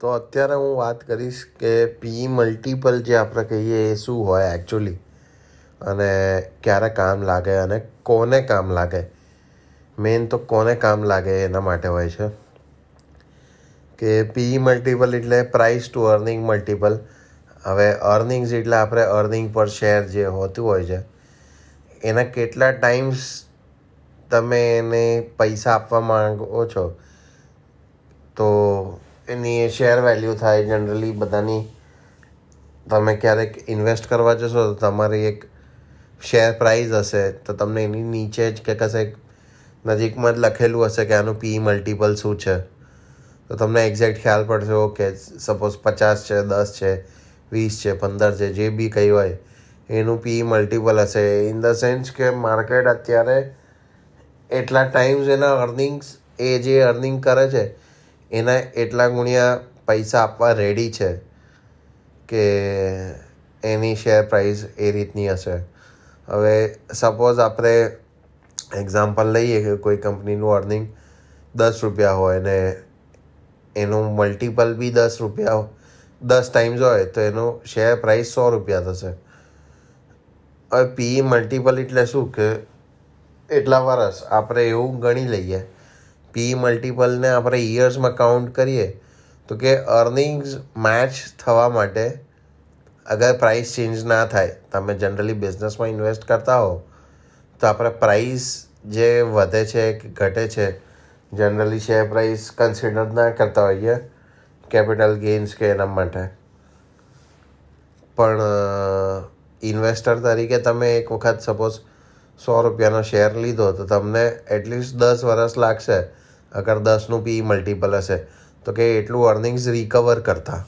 તો અત્યારે હું વાત કરીશ કે પી મલ્ટિપલ જે આપણે કહીએ એ શું હોય એકચ્યુઅલી અને ક્યારે કામ લાગે અને કોને કામ લાગે? મેઇન તો કોને કામ લાગે એના માટે હોય છે. કે પી મલ્ટિપલ એટલે પ્રાઇસ ટુ અર્નિંગ મલ્ટિપલ હવે અર્નિંગ્સ એટલે આપણે અર્નિંગ પર શેર જે હોતું હોય છે, એના કેટલા ટાઈમ્સ તમે એને પૈસા આપવા માંગો છો? એની શેર વેલ્યુ થાય જનરલી બધાની. તમે ક્યારેક ઇન્વેસ્ટ કરવા જશો તો તમારી એક શેર પ્રાઇઝ હશે, તો તમને એની નીચે જ કે કશે નજીકમાં જ લખેલું હશે કે આનું પી મલ્ટિપલ શું છે. તો તમને એક્ઝેક્ટ ખ્યાલ પડશે, ઓકે સપોઝ પચાસ છે, દસ છે, વીસ છે, પંદર છે, જે બી કંઈ હોય, એનું પી મલ્ટિપલ હશે. ઇન ધ સેન્સ કે માર્કેટ અત્યારે એટલા ટાઈમ્સ એના અર્નિંગ્સ એ જે અર્નિંગ કરે છે એના એટલા ગુણ્યા પૈસા આપવા રેડી છે કે એની શેર પ્રાઇસ એ રીતની હશે. હવે સપોઝ આપણે એક્ઝામ્પલ લઈએ કે કોઈ કંપનીનું અર્નિંગ દસ રૂપિયા હોય ને એનું મલ્ટિપલ બી દસ રૂપિયા દસ ટાઈમ્સ હોય તો એનો શેર પ્રાઇસ સો રૂપિયા થશે. હવે પી મલ્ટિપલ એટલે શું કે, એટલા વર્ષ આપણે એવું ગણી લઈએ. પી મલ્ટિપલને આપણે યર્સમાં કાઉન્ટ કરીએ, તો કે અર્નિંગ્સ મેચ થવા માટે અગર પ્રાઇસ ચેન્જ ના થાય, તમે જનરલી બિઝનેસમાં ઇન્વેસ્ટ કરતા હો, તો આપણે પ્રાઇસ જે વધે છે કે ઘટે છે જનરલી શેર પ્રાઇસ કન્સિડર ના કરતા હોઈએ કેપિટલ ગેઇન્સ કે એના માટે. પણ ઇન્વેસ્ટર તરીકે તમે એક વખત સપોઝ સો રૂપિયાનો શેર લીધો તો તમને એટલીસ્ટ દસ વર્ષ લાગશે, અગર દસનું પી મલ્ટિપલ હશે. તો કે એટલું અર્નિંગ્સ રિકવર કરતા.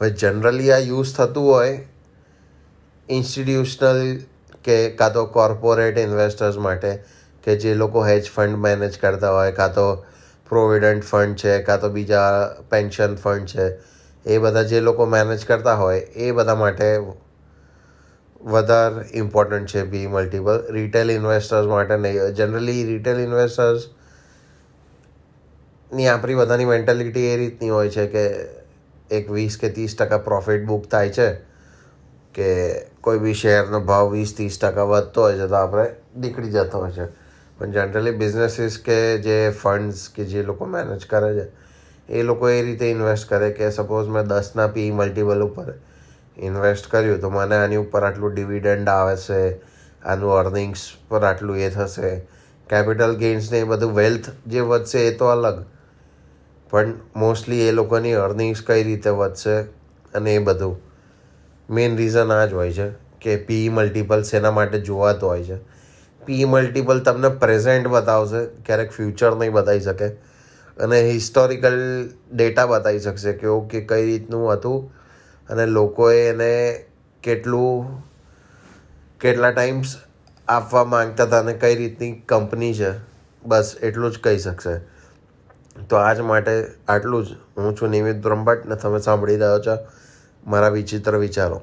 હવે જનરલી આ યુઝ થતું હોય ઇન્સ્ટિટ્યુશનલ કે કાં તો કોર્પોરેટ ઇન્વેસ્ટર્સ માટે, કે જે લોકો હેજ ફંડ મેનેજ કરતા હોય, કાં તો પ્રોવિડન્ટ ફંડ છે, કાં તો બીજા પેન્શન ફંડ છે, એ બધા જે લોકો મેનેજ કરતા હોય, એ બધા માટે વધારે ઇમ્પોર્ટન્ટ છે બી મલ્ટિપલ રિટેલ ઇન્વેસ્ટર્સ માટે નહીં જનરલી રિટેલ ઇન્વેસ્ટર્સની આપણી બધાની મેન્ટાલિટી એ રીતની હોય છે કે એક વીસ કે ત્રીસ ટકા પ્રોફિટ બુક થાય છે કે કોઈ બી શેરનો ભાવ વીસ ત્રીસ ટકા વધતો હોય છે તો આપણે નીકળી જતો હોય છે. પણ જનરલી બિઝનેસીસ કે જે ફંડ્સ કે જે લોકો મેનેજ કરે છે, એ લોકો એ રીતે ઇન્વેસ્ટ કરે કે સપોઝ મેં દસના પી મલ્ટિપલ ઉપર ઇન્વેસ્ટ કર્યું તો મને આની ઉપર આટલું ડિવિડન્ડ આવે છે, આનું અર્નિંગ્સ પર આટલું એ થશે. કેપિટલ ગેઇન્સ ને એ બધું વેલ્થ જે વધશે એ તો અલગ. પણ મોસ્ટલી એ લોકોની અર્નિંગ્સ કઈ રીતે વધશે અને એ બધું. મેઇન રીઝન આ જ હોય છે કે પી મલ્ટિપલ શેના માટે જોવાતો હોય છે. પી મલ્ટિપલ તમને પ્રેઝન્ટ બતાવશે, ક્યારેક ફ્યુચર નહીં બતાવી શકે. અને હિસ્ટોરિકલ ડેટા બતાવી શકશે કે ઓકે કઈ રીતનું હતું અને લોકોએ એને કેટલું, કેટલા ટાઈમ્સ આપવા માંગતા હતા અને કઈ રીતની કંપની છે, બસ એટલું જ કહી શકશે. તો આજ માટે આટલું જ. હું છું નિમિત બ્રહ્મભટ્ટ ને તમે સાંભળી રહ્યો છો મારા વિચિત્ર વિચારો.